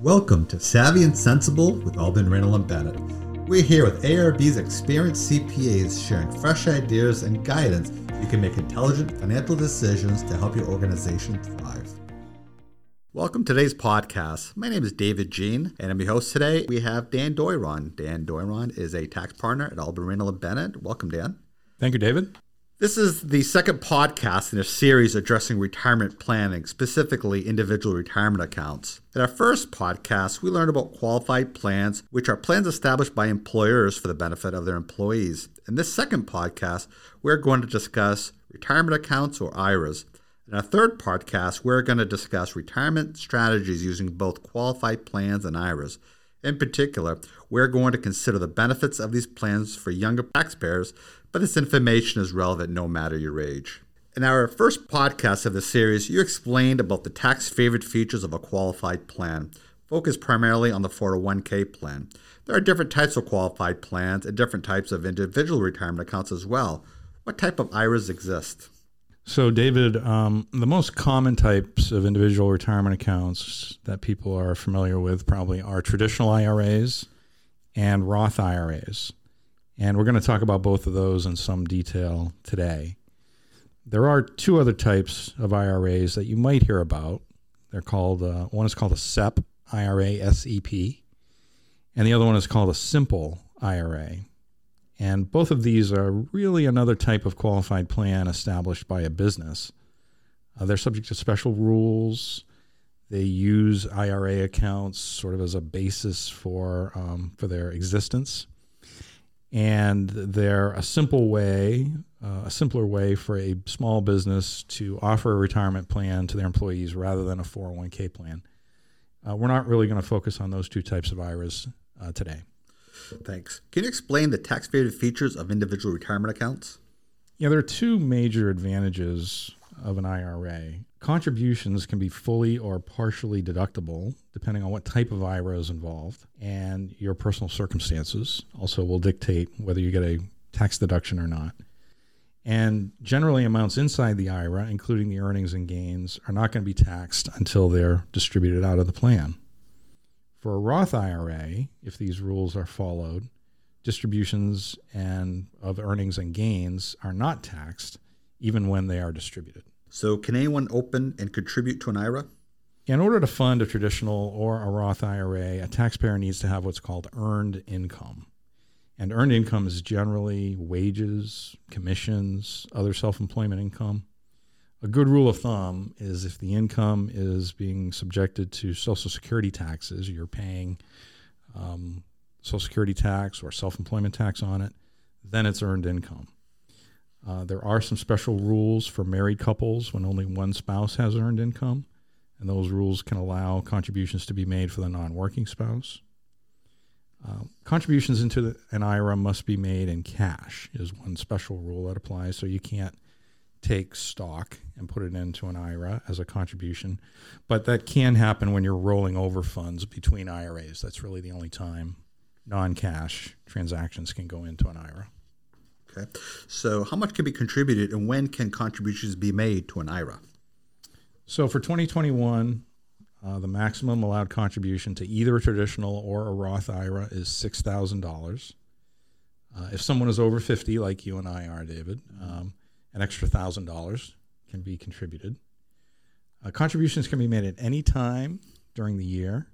Welcome to Savvy and Sensible with Albin Randall and Bennett. We're here with ARB's experienced CPAs sharing fresh ideas and guidance so you can make intelligent financial decisions to help your organization thrive. Welcome to today's podcast. My name is David Jean, and I'm your host today. We have Dan Doiron. Dan Doiron is a tax partner at Albin Randall and Bennett. Welcome, Dan. Thank you, David. This is the second podcast in a series addressing retirement planning, specifically individual retirement accounts. In our first podcast, we learned about qualified plans, which are plans established by employers for the benefit of their employees. In this second podcast, we're going to discuss retirement accounts or IRAs. In our third podcast, we're going to discuss retirement strategies using both qualified plans and IRAs. In particular, we're going to consider the benefits of these plans for younger taxpayers but this information is relevant no matter your age. In our first podcast of the series, you explained about the tax favored features of a qualified plan, focused primarily on the 401k plan. There are different types of qualified plans and different types of individual retirement accounts as well. What type of IRAs exist? So, David, um, the most common types of individual retirement accounts that people are familiar with probably are traditional IRAs and Roth IRAs. And we're going to talk about both of those in some detail today. There are two other types of IRAs that you might hear about. They're called, uh, one is called a SEP, IRA SEP, and the other one is called a simple IRA. And both of these are really another type of qualified plan established by a business. Uh, they're subject to special rules. They use IRA accounts sort of as a basis for um, for their existence and they're a simple way, uh, a simpler way for a small business to offer a retirement plan to their employees rather than a 401k plan. Uh, we're not really going to focus on those two types of IRAs uh, today. Thanks. Can you explain the tax favored features of individual retirement accounts? Yeah, there are two major advantages of an IRA. Contributions can be fully or partially deductible depending on what type of IRA is involved, and your personal circumstances also will dictate whether you get a tax deduction or not. And generally, amounts inside the IRA, including the earnings and gains, are not going to be taxed until they're distributed out of the plan. For a Roth IRA, if these rules are followed, distributions and of earnings and gains are not taxed even when they are distributed. So, can anyone open and contribute to an IRA? In order to fund a traditional or a Roth IRA, a taxpayer needs to have what's called earned income. And earned income is generally wages, commissions, other self employment income. A good rule of thumb is if the income is being subjected to Social Security taxes, you're paying um, Social Security tax or self employment tax on it, then it's earned income. Uh, there are some special rules for married couples when only one spouse has earned income, and those rules can allow contributions to be made for the non working spouse. Uh, contributions into the, an IRA must be made in cash, is one special rule that applies. So you can't take stock and put it into an IRA as a contribution. But that can happen when you're rolling over funds between IRAs. That's really the only time non cash transactions can go into an IRA. Okay. So, how much can be contributed and when can contributions be made to an IRA? So, for 2021, uh, the maximum allowed contribution to either a traditional or a Roth IRA is $6,000. Uh, if someone is over 50, like you and I are, David, um, an extra $1,000 can be contributed. Uh, contributions can be made at any time during the year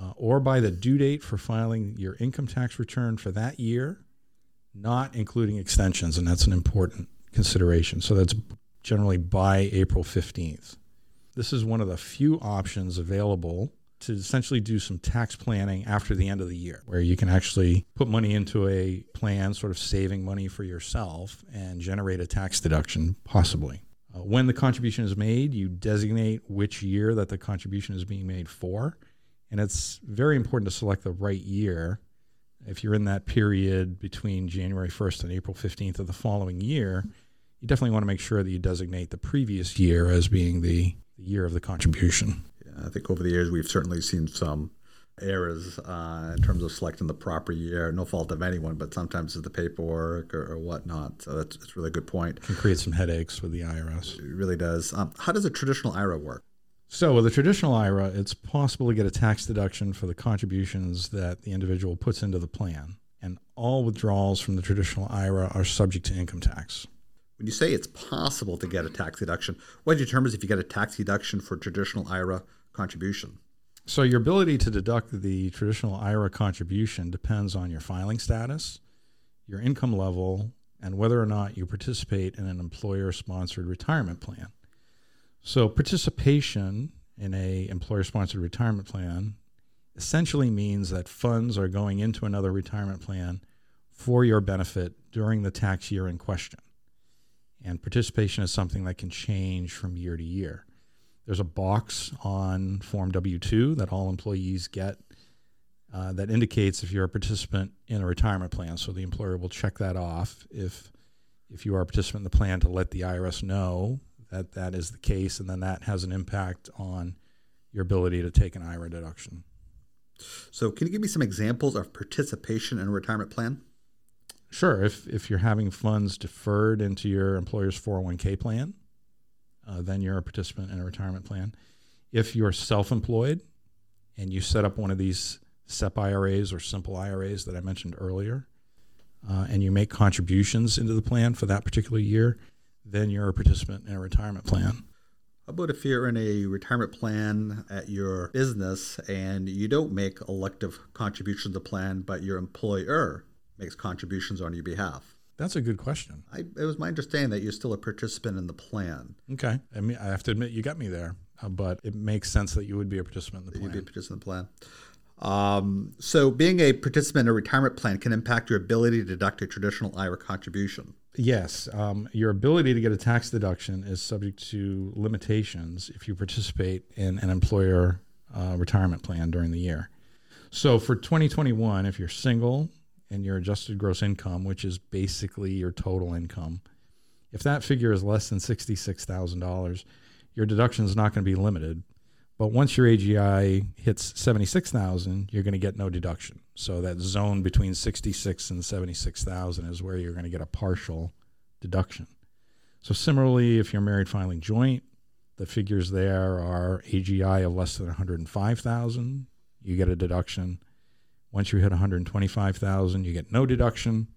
uh, or by the due date for filing your income tax return for that year not including extensions, and that's an important consideration. So that's generally by April 15th. This is one of the few options available to essentially do some tax planning after the end of the year, where you can actually put money into a plan, sort of saving money for yourself, and generate a tax deduction, possibly. Uh, when the contribution is made, you designate which year that the contribution is being made for. And it's very important to select the right year if you're in that period between January 1st and April 15th of the following year, you definitely want to make sure that you designate the previous year as being the, the year of the contribution. I think over the years we've certainly seen some errors uh, in terms of selecting the proper year. No fault of anyone, but sometimes it's the paperwork or, or whatnot. So that's, that's a really good point. It can create some headaches with the IRS. It really does. Um, how does a traditional IRA work? So, with a traditional IRA, it's possible to get a tax deduction for the contributions that the individual puts into the plan. And all withdrawals from the traditional IRA are subject to income tax. When you say it's possible to get a tax deduction, what determines if you get a tax deduction for a traditional IRA contribution? So, your ability to deduct the traditional IRA contribution depends on your filing status, your income level, and whether or not you participate in an employer sponsored retirement plan. So participation in a employer sponsored retirement plan essentially means that funds are going into another retirement plan for your benefit during the tax year in question. And participation is something that can change from year to year. There's a box on Form W 2 that all employees get uh, that indicates if you're a participant in a retirement plan. So the employer will check that off if if you are a participant in the plan to let the IRS know that that is the case, and then that has an impact on your ability to take an IRA deduction. So, can you give me some examples of participation in a retirement plan? Sure. If if you're having funds deferred into your employer's 401k plan, uh, then you're a participant in a retirement plan. If you're self-employed and you set up one of these SEP IRAs or simple IRAs that I mentioned earlier, uh, and you make contributions into the plan for that particular year, then you're a participant in a retirement plan. How about if you're in a retirement plan at your business and you don't make elective contributions to the plan, but your employer makes contributions on your behalf? That's a good question. I, it was my understanding that you're still a participant in the plan. Okay. I mean, I have to admit, you got me there, uh, but it makes sense that you would be a participant in the plan. You'd be a participant in the plan. Um, so, being a participant in a retirement plan can impact your ability to deduct a traditional IRA contribution. Yes, um, your ability to get a tax deduction is subject to limitations if you participate in an employer uh, retirement plan during the year. So, for 2021, if you're single and your adjusted gross income, which is basically your total income, if that figure is less than $66,000, your deduction is not going to be limited but once your AGI hits 76,000, you're going to get no deduction. So that zone between 66 and 76,000 is where you're going to get a partial deduction. So similarly, if you're married filing joint, the figures there are AGI of less than 105,000, you get a deduction. Once you hit 125,000, you get no deduction.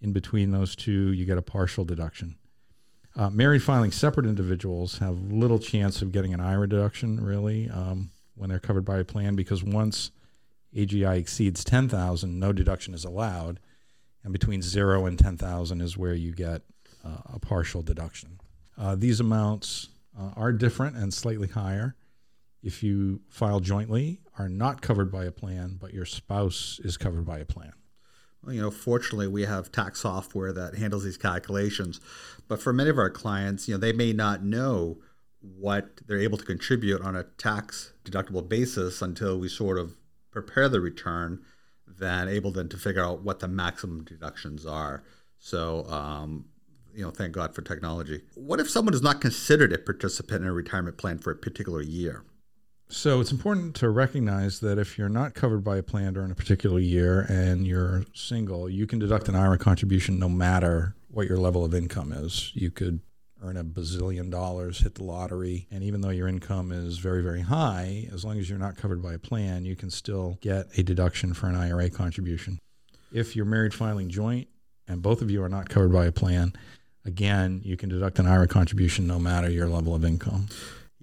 In between those two, you get a partial deduction. Uh, married filing separate individuals have little chance of getting an IRA deduction, really, um, when they're covered by a plan, because once AGI exceeds 10,000, no deduction is allowed. And between zero and 10,000 is where you get uh, a partial deduction. Uh, these amounts uh, are different and slightly higher. If you file jointly, are not covered by a plan, but your spouse is covered by a plan Well, you know, fortunately, we have tax software that handles these calculations. But for many of our clients, you know, they may not know what they're able to contribute on a tax deductible basis until we sort of prepare the return, then able then to figure out what the maximum deductions are. So, um, you know, thank God for technology. What if someone is not considered a participant in a retirement plan for a particular year? So it's important to recognize that if you're not covered by a plan during a particular year and you're single, you can deduct an IRA contribution no matter what your level of income is. You could earn a bazillion dollars, hit the lottery, and even though your income is very, very high, as long as you're not covered by a plan, you can still get a deduction for an IRA contribution. If you're married filing joint and both of you are not covered by a plan, again, you can deduct an IRA contribution no matter your level of income.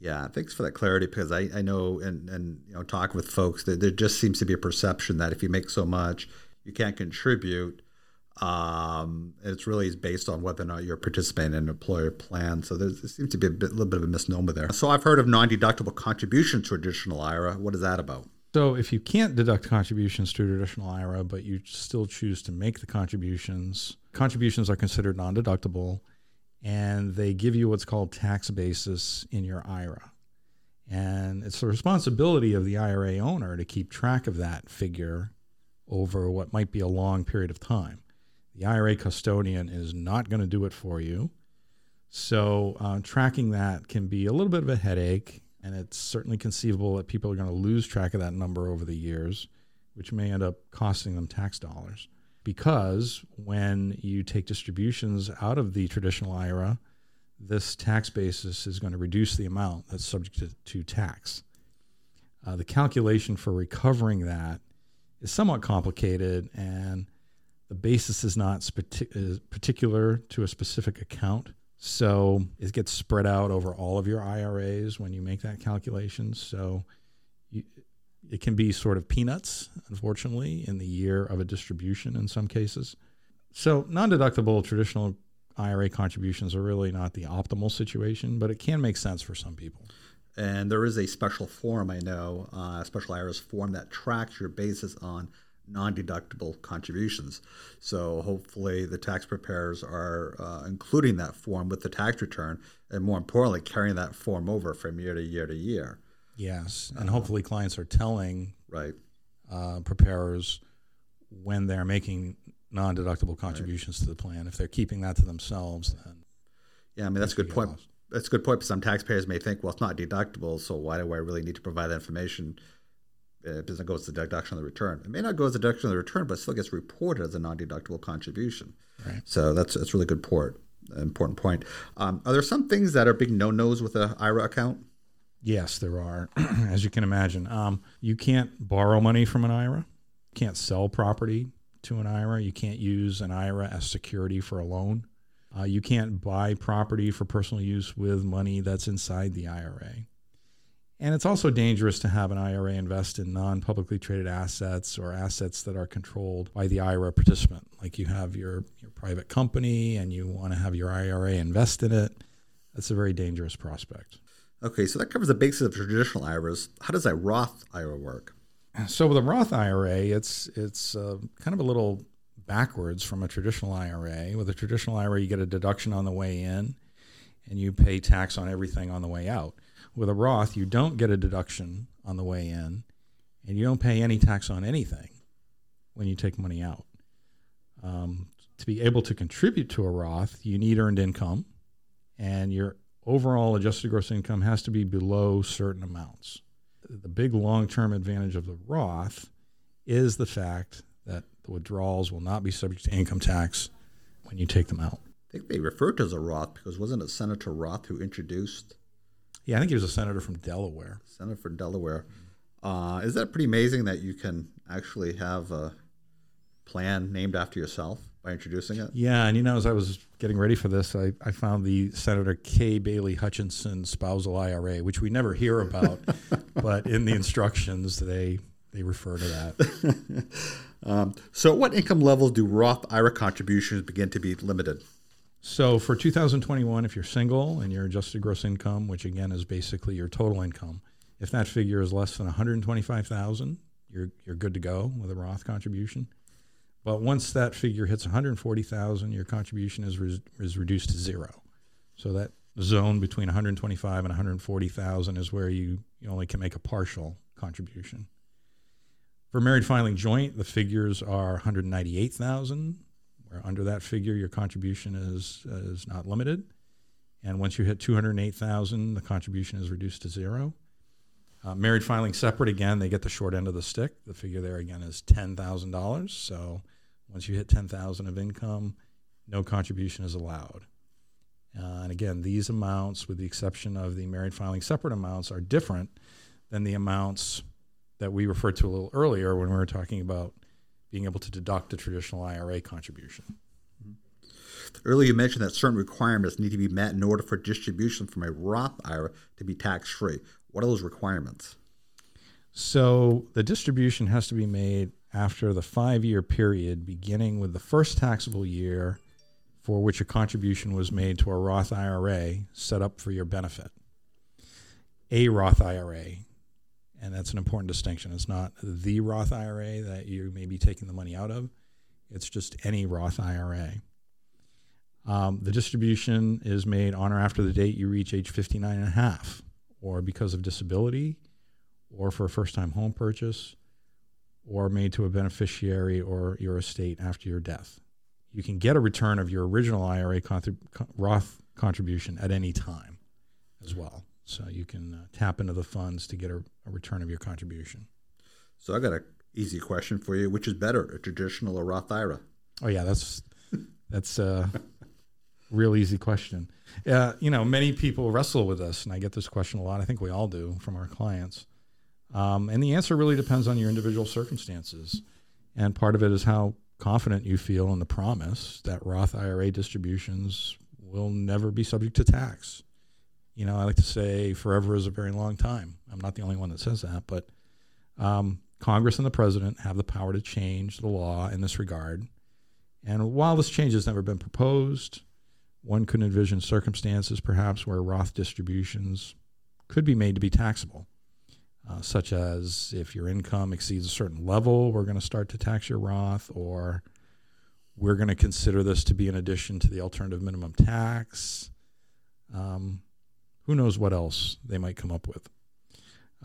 Yeah, thanks for that clarity because I, I know and, and you know talk with folks that there just seems to be a perception that if you make so much, you can't contribute. Um, it's really based on whether or not you're participating in an employer plan. So there seems to be a bit, little bit of a misnomer there. So I've heard of non-deductible contributions to traditional IRA. What is that about? So if you can't deduct contributions to a traditional IRA, but you still choose to make the contributions, contributions are considered non-deductible and they give you what's called tax basis in your IRA. And it's the responsibility of the IRA owner to keep track of that figure over what might be a long period of time. The IRA custodian is not going to do it for you. So, uh, tracking that can be a little bit of a headache, and it's certainly conceivable that people are going to lose track of that number over the years, which may end up costing them tax dollars because when you take distributions out of the traditional IRA, this tax basis is going to reduce the amount that's subject to, to tax. Uh, the calculation for recovering that is somewhat complicated, and the basis is not is particular to a specific account. So it gets spread out over all of your IRAs when you make that calculation. So you, it can be sort of peanuts, unfortunately, in the year of a distribution in some cases. So non deductible traditional IRA contributions are really not the optimal situation, but it can make sense for some people. And there is a special form, I know, uh, special IRS form that tracks your basis on non-deductible contributions. So hopefully the tax preparers are uh, including that form with the tax return, and more importantly, carrying that form over from year to year to year. Yes, and uh, hopefully clients are telling right uh, preparers when they're making non-deductible contributions right. to the plan. If they're keeping that to themselves, then yeah, I mean that's a good point. Lost. That's a good point. Some taxpayers may think, well, it's not deductible, so why do I really need to provide that information? it doesn't go as a deduction on the return. It may not go as a deduction on the return, but it still gets reported as a non-deductible contribution. Right. So that's that's really good port, important point. Um, are there some things that are big no-nos with an IRA account? Yes, there are. as you can imagine, um, you can't borrow money from an IRA. You can't sell property to an IRA. You can't use an IRA as security for a loan. Uh, you can't buy property for personal use with money that's inside the IRA. And it's also dangerous to have an IRA invest in non publicly traded assets or assets that are controlled by the IRA participant. Like you have your, your private company and you want to have your IRA invest in it. That's a very dangerous prospect. Okay, so that covers the basics of traditional IRAs. How does a Roth IRA work? So with a Roth IRA, it's it's uh, kind of a little backwards from a traditional IRA. With a traditional IRA, you get a deduction on the way in, and you pay tax on everything on the way out. With a Roth, you don't get a deduction on the way in, and you don't pay any tax on anything when you take money out. Um, to be able to contribute to a Roth, you need earned income, and your overall adjusted gross income has to be below certain amounts. The big long term advantage of the Roth is the fact that the withdrawals will not be subject to income tax when you take them out. I think they referred to as a Roth because wasn't it Senator Roth who introduced yeah, I think he was a senator from Delaware. Senator from Delaware. Uh, is that pretty amazing that you can actually have a plan named after yourself by introducing it? Yeah, and you know, as I was getting ready for this, I, I found the Senator Kay Bailey Hutchison spousal IRA, which we never hear about, but in the instructions they they refer to that. um, so, what income levels do Roth IRA contributions begin to be limited? So for 2021, if you're single and your adjusted gross income, which again is basically your total income, if that figure is less than 125,000, you're you're good to go with a Roth contribution. But once that figure hits 140,000, your contribution is re- is reduced to zero. So that zone between 125 and 140,000 is where you, you only can make a partial contribution. For married filing joint, the figures are 198,000 where under that figure your contribution is is not limited, and once you hit two hundred eight thousand, the contribution is reduced to zero. Uh, married filing separate again, they get the short end of the stick. The figure there again is ten thousand dollars. So once you hit ten thousand of income, no contribution is allowed. Uh, and again, these amounts, with the exception of the married filing separate amounts, are different than the amounts that we referred to a little earlier when we were talking about being able to deduct a traditional IRA contribution. Earlier, you mentioned that certain requirements need to be met in order for distribution from a Roth IRA to be tax free. What are those requirements? So, the distribution has to be made after the five year period, beginning with the first taxable year for which a contribution was made to a Roth IRA set up for your benefit. A Roth IRA and that's an important distinction. It's not the Roth IRA that you may be taking the money out of, it's just any Roth IRA. Um, the distribution is made on or after the date you reach age 59 and a half, or because of disability, or for a first time home purchase, or made to a beneficiary or your estate after your death. You can get a return of your original IRA Roth contribution at any time as well. So you can uh, tap into the funds to get a, a, return of your contribution. So I got an easy question for you: Which is better, a traditional or Roth IRA? Oh yeah, that's that's uh, real easy question. Uh, you know, many people wrestle with this, and I get this question a lot. I think we all do from our clients. Um, and the answer really depends on your individual circumstances. And part of it is how confident you feel in the promise that Roth IRA distributions will never be subject to tax. You know, I like to say forever is a very long time. I'm not the only one that says that, but um, Congress and the president have the power to change the law in this regard. And while this change has never been proposed, one could envision circumstances perhaps where Roth distributions could be made to be taxable, uh, such as if your income exceeds a certain level, we're going to start to tax your Roth, or we're going to consider this to be an addition to the alternative minimum tax. Um, who knows what else they might come up with.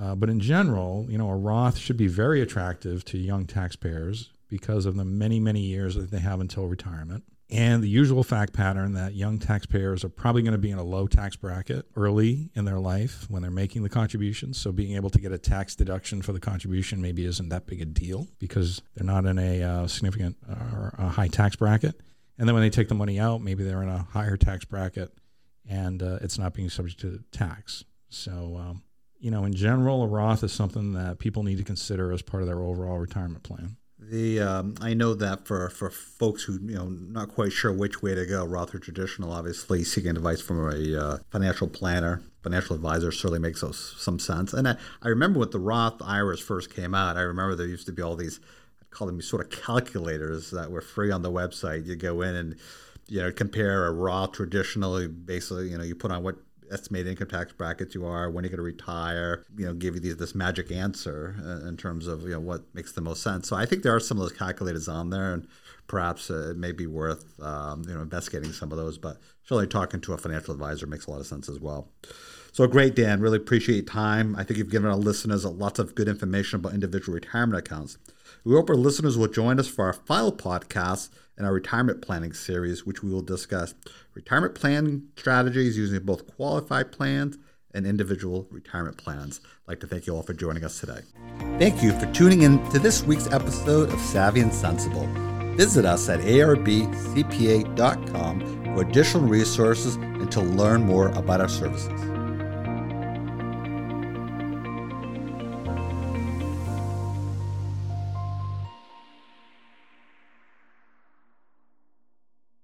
Uh, but in general, you know, a Roth should be very attractive to young taxpayers because of the many, many years that they have until retirement. And the usual fact pattern that young taxpayers are probably going to be in a low tax bracket early in their life when they're making the contributions. So being able to get a tax deduction for the contribution maybe isn't that big a deal because they're not in a uh, significant or uh, a high tax bracket. And then when they take the money out, maybe they're in a higher tax bracket and uh, it's not being subject to tax. So, um, you know, in general, a Roth is something that people need to consider as part of their overall retirement plan. The um, I know that for, for folks who you know not quite sure which way to go, Roth or traditional, obviously seeking advice from a uh, financial planner, financial advisor certainly makes some sense. And I, I remember when the Roth IRAs first came out, I remember there used to be all these, I call them sort of calculators that were free on the website. You go in and you know compare a Roth traditionally, basically you know you put on what estimated income tax brackets you are, when you're going to retire, you know, give you these, this magic answer uh, in terms of, you know, what makes the most sense. So I think there are some of those calculators on there and perhaps uh, it may be worth, um, you know, investigating some of those, but surely talking to a financial advisor makes a lot of sense as well. So great, Dan. Really appreciate time. I think you've given our listeners lots of good information about individual retirement accounts. We hope our listeners will join us for our final podcast in our retirement planning series, which we will discuss retirement planning strategies using both qualified plans and individual retirement plans. I'd like to thank you all for joining us today. Thank you for tuning in to this week's episode of Savvy and Sensible. Visit us at arbcpa.com for additional resources and to learn more about our services.